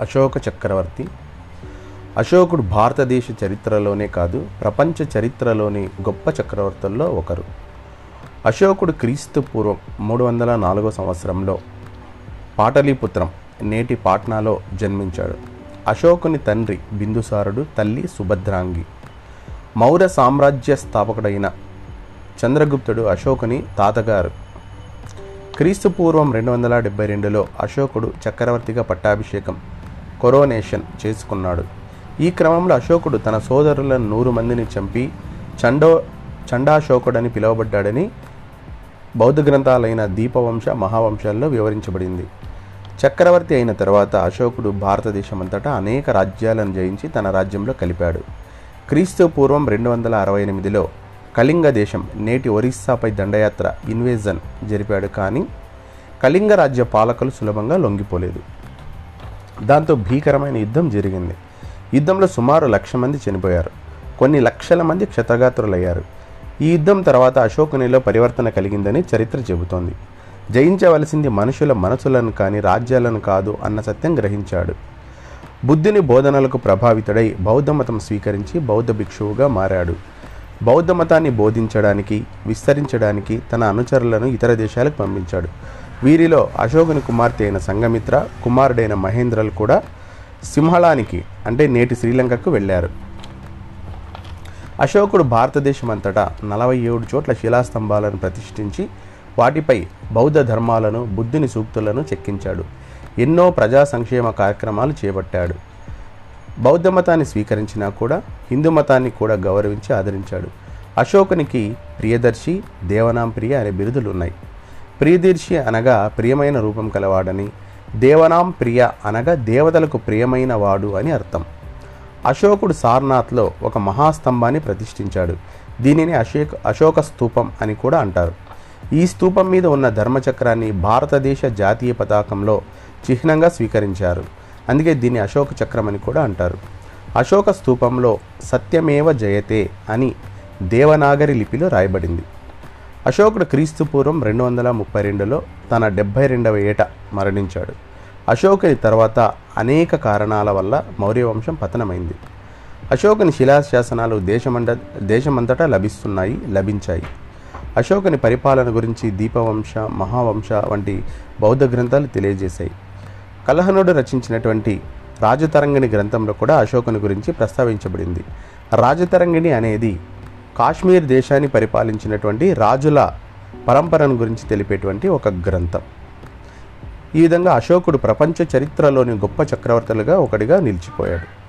అశోక చక్రవర్తి. అశోకుడు భారతదేశ చరిత్రలోనే కాదు ప్రపంచ చరిత్రలోని గొప్ప చక్రవర్తుల్లో ఒకరు. అశోకుడు క్రీస్తు పూర్వం మూడు వందల నాలుగో సంవత్సరంలో పాటలీపుత్రం నేటి పాట్నాలో జన్మించాడు. అశోకుని తండ్రి బిందుసారుడు తల్లి సుభద్రాంగి. మౌర్య సామ్రాజ్య స్థాపకుడైన చంద్రగుప్తుడు అశోకుని తాతగారు. క్రీస్తు పూర్వం రెండు వందల డెబ్బై రెండులో అశోకుడు చక్రవర్తిగా పట్టాభిషేకం కొరోనేషన్ చేసుకున్నాడు. ఈ క్రమంలో అశోకుడు తన సోదరులను నూరు మందిని చంపి చండో చండాశోకుడని పిలువబడ్డాడని బౌద్ధ గ్రంథాలైన దీపవంశ మహావంశాల్లో వివరించబడింది. చక్రవర్తి అయిన తర్వాత అశోకుడు భారతదేశమంతటా అనేక రాజ్యాలను జయించి తన రాజ్యంలో కలిపాడు. క్రీస్తు పూర్వం రెండు వందల అరవై ఎనిమిదిలో కళింగ దేశం నేటి ఒరిస్సాపై దండయాత్ర ఇన్వేజన్ జరిపాడు కానీ కళింగ రాజ్య పాలకులు సులభంగా లొంగిపోలేదు. దాంతో భీకరమైన యుద్ధం జరిగింది. యుద్ధంలో సుమారు లక్ష మంది చనిపోయారు. కొన్ని లక్షల మంది క్షతగాత్రులయ్యారు. ఈ యుద్ధం తర్వాత అశోకునిలో పరివర్తన కలిగిందని చరిత్ర చెబుతోంది. జయించవలసింది మనుషుల మనసులను కానీ రాజ్యాలను కాదు అన్న సత్యం గ్రహించాడు. బుద్ధుని బోధనలకు ప్రభావితుడై బౌద్ధ మతం స్వీకరించి బౌద్ధ భిక్షువుగా మారాడు. బౌద్ధ మతాన్ని బోధించడానికి విస్తరించడానికి తన అనుచరులను ఇతర దేశాలకు పంపించాడు. వీరిలో అశోకుని కుమార్తె అయిన సంగమిత్ర కుమారుడైన మహేంద్రలు కూడా సింహళానికి అంటే నేటి శ్రీలంకకు వెళ్ళారు. అశోకుడు భారతదేశం అంతటా నలభై ఏడు చోట్ల శిలాస్తంభాలను ప్రతిష్ఠించి వాటిపై బౌద్ధ ధర్మాలను బుద్ధుని సూక్తులను చెక్కించాడు. ఎన్నో ప్రజా సంక్షేమ కార్యక్రమాలు చేపట్టాడు. బౌద్ధ మతాన్ని స్వీకరించినా కూడా హిందూ మతాన్ని కూడా గౌరవించి ఆదరించాడు. అశోకునికి ప్రియదర్శి దేవనాంప్రియ అనే బిరుదులు ఉన్నాయి ప్రియదర్శి అనగా ప్రియమైన రూపం కలవాడని దేవనాం ప్రియ అనగా దేవతలకు ప్రియమైన వాడు అని అర్థం. అశోకుడు సార్నాథ్లో ఒక మహాస్తంభాన్ని ప్రతిష్ఠించాడు. దీనిని అశోక్ అశోక స్తూపం అని కూడా అంటారు. ఈ స్తూపం మీద ఉన్న ధర్మచక్రాన్ని భారతదేశ జాతీయ పతాకంలో చిహ్నంగా స్వీకరించారు. అందుకే దీన్ని అశోక చక్రం అని కూడా అంటారు. అశోక స్తూపంలో సత్యమేవ జయతే అని దేవనాగరి లిపిలో రాయబడింది. అశోకుడు క్రీస్తు పూర్వం రెండు వందల ముప్పై రెండులో తన డెబ్భై రెండవ ఏట మరణించాడు. అశోకుని తర్వాత అనేక కారణాల వల్ల మౌర్యవంశం పతనమైంది. అశోకుని శిలాశాసనాలు దేశమండ దేశమంతటా లభిస్తున్నాయి లభించాయి. అశోకుని పరిపాలన గురించి దీపవంశ మహావంశ వంటి బౌద్ధ గ్రంథాలు తెలియజేశాయి. కలహనుడు రచించినటువంటి రాజతరంగిణి గ్రంథంలో కూడా అశోకుని గురించి ప్రస్తావించబడింది. రాజతరంగిణి అనేది కాశ్మీర్ దేశాన్ని పరిపాలించినటువంటి రాజుల పరంపరను గురించి తెలిపేటువంటి ఒక గ్రంథం. ఈ విధంగా అశోకుడు ప్రపంచ చరిత్రలోని గొప్ప చక్రవర్తులుగా ఒకటిగా నిలిచిపోయాడు.